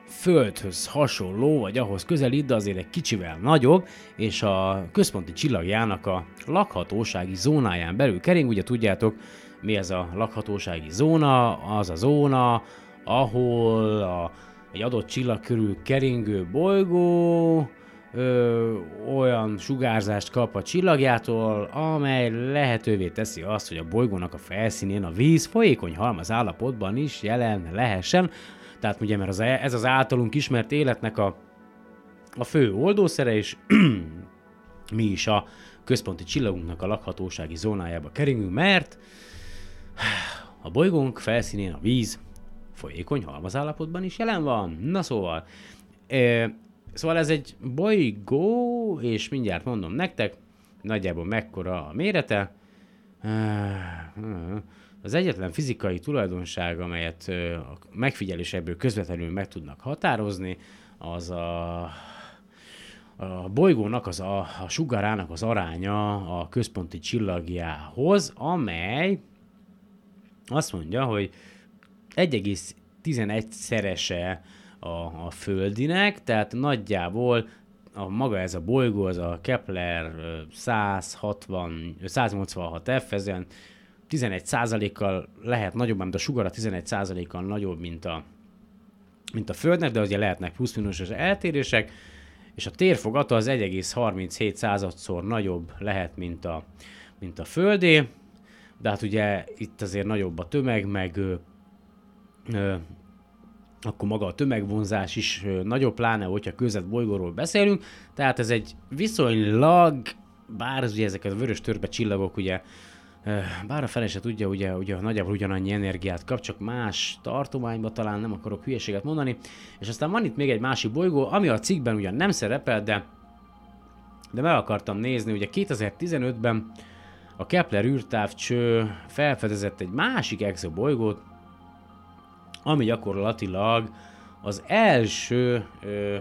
Földhöz hasonló, vagy ahhoz közelít, de azért egy kicsivel nagyobb, és a központi csillagjának a lakhatósági zónáján belül kering, ugye tudjátok, mi ez a lakhatósági zóna, az a zóna, ahol a, egy adott csillag körül keringő bolygó ö, olyan sugárzást kap a csillagjától, amely lehetővé teszi azt, hogy a bolygónak a felszínén a víz folyékony halmaz állapotban is jelen lehessen, tehát ugye, mert az, e- ez az általunk ismert életnek a, a fő oldószere, és mi is a központi csillagunknak a lakhatósági zónájába keringünk, mert a bolygónk felszínén a víz folyékony halmazállapotban is jelen van. Na szóval, e, szóval ez egy bolygó, és mindjárt mondom nektek, nagyjából mekkora a mérete. Az egyetlen fizikai tulajdonság, amelyet a megfigyelés ebből közvetlenül meg tudnak határozni, az a, a bolygónak, az a, a sugarának az aránya a központi csillagjához, amely azt mondja, hogy 1,11 szerese a, a Földinek, tehát nagyjából a maga ez a bolygó, az a Kepler 160, 186F, ezen 11%-kal lehet nagyobb, mint a sugara 11%-kal nagyobb, mint a, mint a Földnek, de ugye lehetnek plusz-minuszos eltérések, és a térfogata az 1,37 századszor nagyobb lehet, mint a, mint a Földé, de hát ugye itt azért nagyobb a tömeg, meg ö, ö, akkor maga a tömegvonzás is ö, nagyobb, pláne, hogyha között bolygóról beszélünk, tehát ez egy viszonylag, bár ugye ezek a vörös törpe csillagok ugye bár a fele se tudja, ugye, ugye nagyjából ugyanannyi energiát kap, csak más tartományba talán nem akarok hülyeséget mondani. És aztán van itt még egy másik bolygó, ami a cikkben ugyan nem szerepel, de, de meg akartam nézni, ugye 2015-ben a Kepler űrtávcső felfedezett egy másik exobolygót, ami gyakorlatilag az első ö,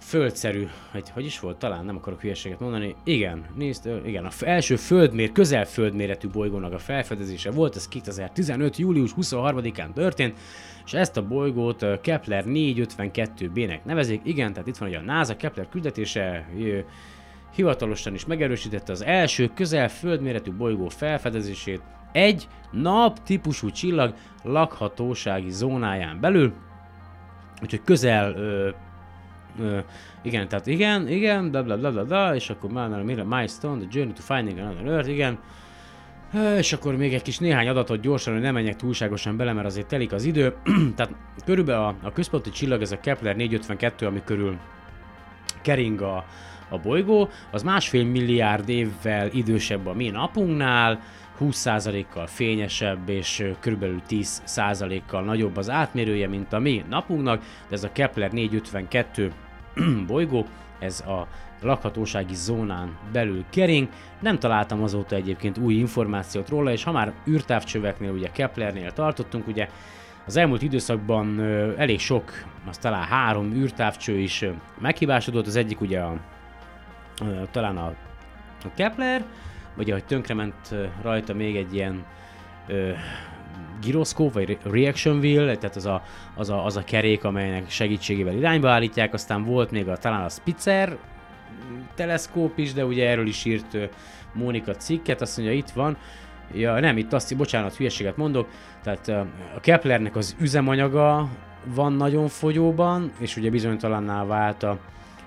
földszerű, hogy hogy is volt, talán nem akarok hülyeséget mondani, igen, nézd, igen, a első földmér, közel földméretű bolygónak a felfedezése volt, ez 2015. július 23-án történt, és ezt a bolygót Kepler 452b-nek nevezik, igen, tehát itt van hogy a NASA Kepler küldetése, hivatalosan is megerősítette az első közel földméretű bolygó felfedezését egy nap típusú csillag lakhatósági zónáján belül, úgyhogy közel ö, ö, igen, tehát igen, igen, bla bla bla bla, bla és akkor milestone, the journey to finding another earth, igen, és akkor még egy kis néhány adatot gyorsan, hogy nem menjek túlságosan bele, mert azért telik az idő. Tehát körülbelül a, a központi csillag, ez a Kepler 452, ami körül kering a, a bolygó, az másfél milliárd évvel idősebb a mi napunknál, 20%-kal fényesebb és körülbelül 10%-kal nagyobb az átmérője, mint a mi napunknak, de ez a Kepler 452 bolygó, ez a lakhatósági zónán belül kering. Nem találtam azóta egyébként új információt róla, és ha már űrtávcsöveknél, ugye Keplernél tartottunk, ugye az elmúlt időszakban elég sok, az talán három űrtávcső is meghibásodott, az egyik ugye a, talán a, a Kepler, vagy ahogy tönkrement rajta még egy ilyen ö, gyroszkóp, vagy reaction wheel, tehát az a, az, a, az a kerék, amelynek segítségével irányba állítják, aztán volt még a, talán a Spitzer teleszkóp is, de ugye erről is írt Mónika cikket, azt mondja, itt van, ja nem, itt azt, bocsánat, hülyeséget mondok, tehát a Keplernek az üzemanyaga van nagyon fogyóban, és ugye bizonytalanná vált a,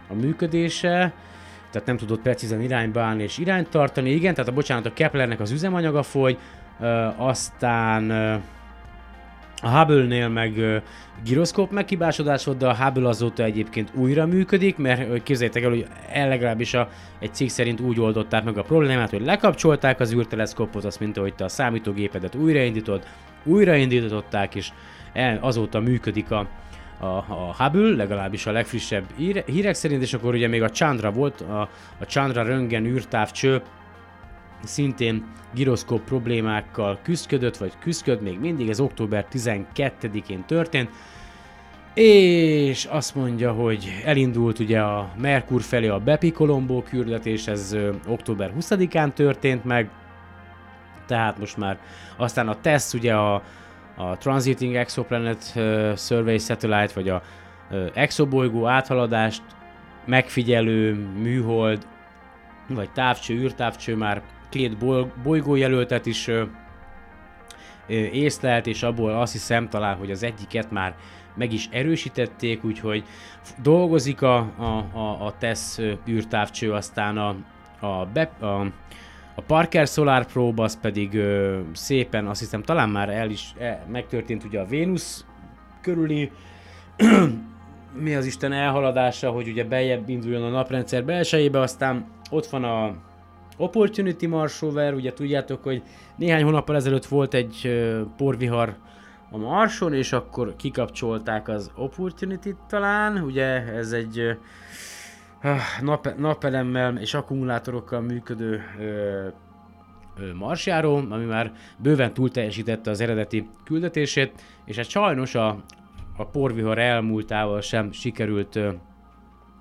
a működése, tehát nem tudott precízen irányba állni és irányt tartani. Igen, tehát a bocsánat, a Keplernek az üzemanyaga fogy, ö, aztán a Hubble-nél meg ö, gyroszkóp meghibásodás volt, de a Hubble azóta egyébként újra működik, mert képzeljétek el, hogy el legalábbis a, egy cikk szerint úgy oldották meg a problémát, hogy lekapcsolták az űrteleszkópot, azt mint ahogy te a számítógépedet újraindítod, újraindították, és el, azóta működik a, a, a Hubble, legalábbis a legfrissebb hírek szerint, és akkor ugye még a Chandra volt, a, a Chandra röntgen űrtávcső, szintén gyroszkóp problémákkal küzdködött, vagy küzdköd még mindig, ez október 12-én történt, és azt mondja, hogy elindult ugye a Merkur felé a Bepi Colombo küldetés, ez ö, október 20-án történt meg, tehát most már aztán a TESS ugye a, a Transiting Exoplanet Survey Satellite, vagy a exobolygó áthaladást megfigyelő műhold, vagy távcső, űrtávcső már két bolygójelöltet is észlelt, és abból azt hiszem talán, hogy az egyiket már meg is erősítették, úgyhogy dolgozik a, a, a, a TESS űrtávcső, aztán a, a, be, a a Parker Solar Probe az pedig ö, szépen, azt hiszem talán már el is e, megtörtént ugye a Vénusz körüli mi az Isten elhaladása, hogy ugye beljebb induljon a naprendszer belsejébe, aztán ott van a Opportunity Mars rover, ugye tudjátok, hogy néhány hónappal ezelőtt volt egy ö, porvihar a Marson, és akkor kikapcsolták az Opportunity-t talán, ugye ez egy ö, nap, napelemmel és akkumulátorokkal működő ö, marsjáró, ami már bőven túl teljesítette az eredeti küldetését, és hát sajnos a, a porvihar elmúltával sem sikerült ö,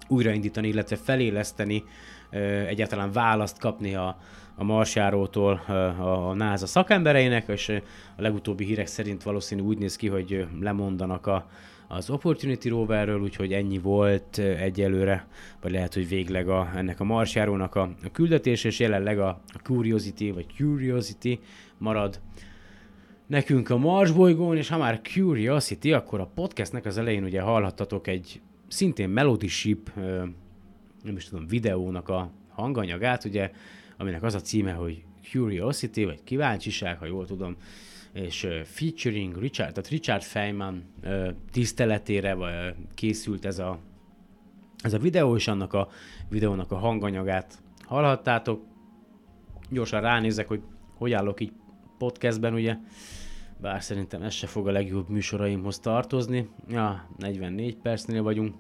újraindítani, illetve feléleszteni, ö, egyáltalán választ kapni a, a marsjárótól a, a NASA szakembereinek, és a legutóbbi hírek szerint valószínű úgy néz ki, hogy lemondanak a, az Opportunity roverről, úgyhogy ennyi volt egyelőre, vagy lehet, hogy végleg a, ennek a marsjárónak a, a küldetés, és jelenleg a, a Curiosity, vagy Curiosity marad nekünk a Mars bolygón, és ha már Curiosity, akkor a podcastnek az elején ugye hallhattatok egy szintén Melody Ship, nem is tudom, videónak a hanganyagát, ugye, aminek az a címe, hogy Curiosity, vagy kíváncsiság, ha jól tudom, és featuring Richard, tehát Richard Feynman tiszteletére készült ez a, ez a videó, és annak a videónak a hanganyagát hallhattátok. Gyorsan ránézek, hogy hogy állok így podcastben, ugye, bár szerintem ez se fog a legjobb műsoraimhoz tartozni. Ja, 44 percnél vagyunk.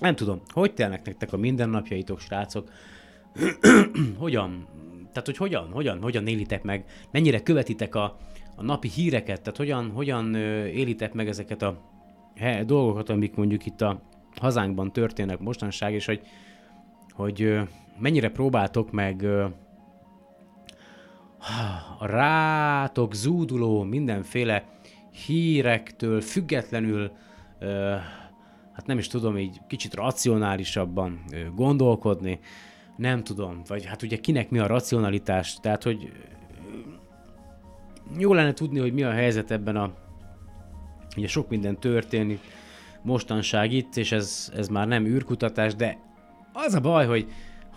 Nem tudom, hogy telnek nektek a mindennapjaitok, srácok? hogyan, tehát hogy hogyan, hogyan, hogyan élitek meg, mennyire követitek a, a napi híreket, tehát hogyan, hogyan élitek meg ezeket a dolgokat, amik mondjuk itt a hazánkban történnek mostanság, és hogy, hogy mennyire próbáltok meg a rátok zúduló mindenféle hírektől függetlenül, hát nem is tudom, így kicsit racionálisabban gondolkodni, nem tudom, vagy hát ugye kinek mi a racionalitás, tehát hogy jó lenne tudni, hogy mi a helyzet ebben a, ugye sok minden történik mostanság itt, és ez, ez már nem űrkutatás, de az a baj, hogy,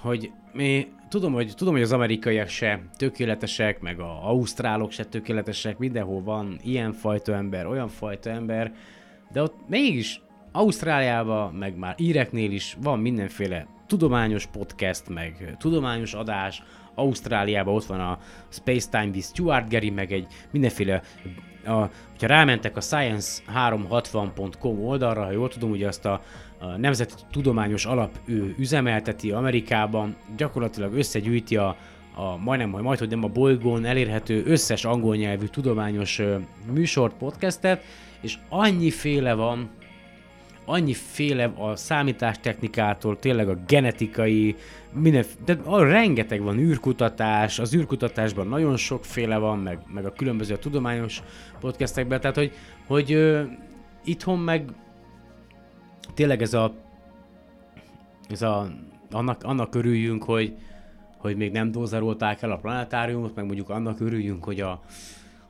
hogy mi tudom, hogy, tudom, hogy az amerikaiak se tökéletesek, meg a ausztrálok se tökéletesek, mindenhol van ilyen fajta ember, olyan fajta ember, de ott mégis Ausztráliában, meg már íreknél is van mindenféle tudományos podcast, meg tudományos adás, Ausztráliában ott van a Space Time with Stuart Gary, meg egy mindenféle a, hogyha rámentek a science360.com oldalra, ha jól tudom, ugye azt a, a Nemzeti Tudományos Alap ő üzemelteti Amerikában, gyakorlatilag összegyűjti a, a majdnem, majd, majd, hogy nem a bolygón elérhető összes angol nyelvű tudományos műsort, podcastet, és annyiféle van, annyiféle a számítástechnikától, tényleg a genetikai, minden, de a rengeteg van űrkutatás, az űrkutatásban nagyon sokféle van, meg, meg a különböző a tudományos podcastekben, tehát hogy, hogy ö, itthon meg tényleg ez a, ez a annak, annak örüljünk, hogy, hogy még nem dózerolták el a planetáriumot, meg mondjuk annak örüljünk, hogy a,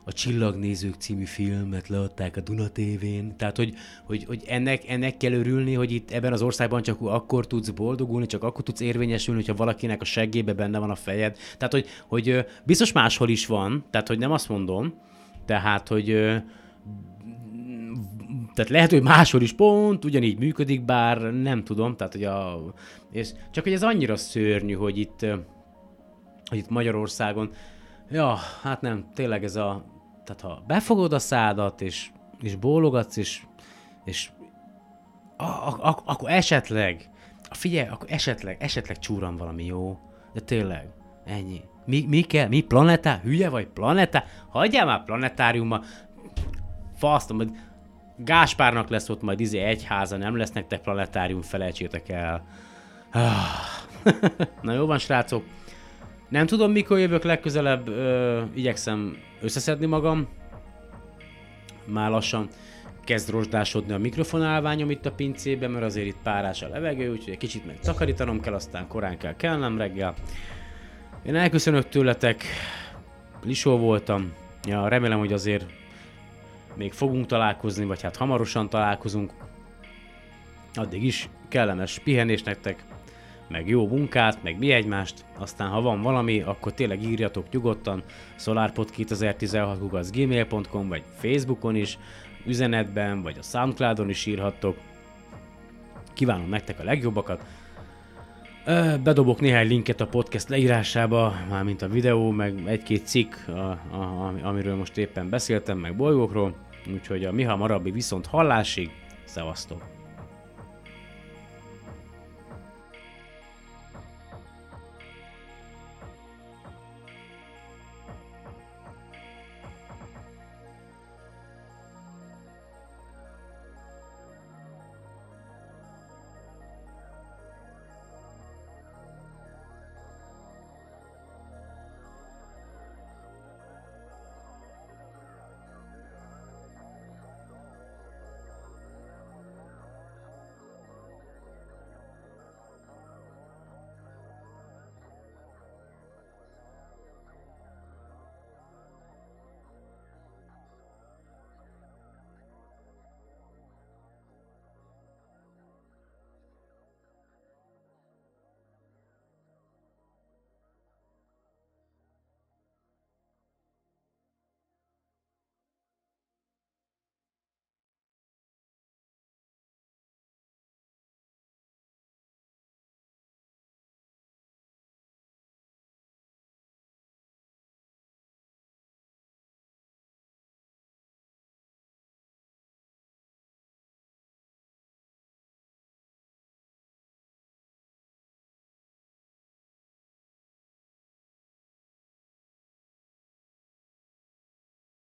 a Csillagnézők című filmet leadták a Duna TV-n, tehát hogy, hogy, hogy ennek, ennek kell örülni, hogy itt ebben az országban csak akkor tudsz boldogulni, csak akkor tudsz érvényesülni, hogyha valakinek a seggébe benne van a fejed. Tehát, hogy, hogy biztos máshol is van, tehát, hogy nem azt mondom, tehát, hogy tehát lehet, hogy máshol is pont ugyanígy működik, bár nem tudom, tehát, hogy a, és csak hogy ez annyira szörnyű, hogy itt, hogy itt Magyarországon, ja, hát nem, tényleg ez a, tehát ha befogod a szádat, és, és bólogatsz, és, és a, a, a, akkor esetleg, figyelj, akkor esetleg, esetleg csúran valami jó, de tényleg, ennyi. Mi, mi kell? Mi planetá? Hülye vagy planetá? Hagyjál már planetáriumba. Fasztom, hogy Gáspárnak lesz ott majd izé egyháza, nem lesz nektek planetárium, felejtsétek el. Na jó van, srácok. Nem tudom, mikor jövök legközelebb, ö, igyekszem összeszedni magam. Már lassan kezd rozsdásodni a mikrofonálványom itt a pincében, mert azért itt párás a levegő, úgyhogy egy kicsit meg takarítanom kell, aztán korán kell kelnem reggel. Én elköszönök tőletek, Lisó voltam, ja, remélem, hogy azért még fogunk találkozni, vagy hát hamarosan találkozunk. Addig is kellemes pihenés nektek, meg jó munkát, meg mi egymást, aztán ha van valami, akkor tényleg írjatok nyugodtan, solarpod2016 gmail.com, vagy Facebookon is, üzenetben, vagy a Soundcloudon is írhattok. Kívánom nektek a legjobbakat. Bedobok néhány linket a podcast leírásába, mármint a videó, meg egy-két cikk, a, a, amiről most éppen beszéltem, meg bolygókról. Úgyhogy a mi hamarabbi viszont hallásig, szevasztok!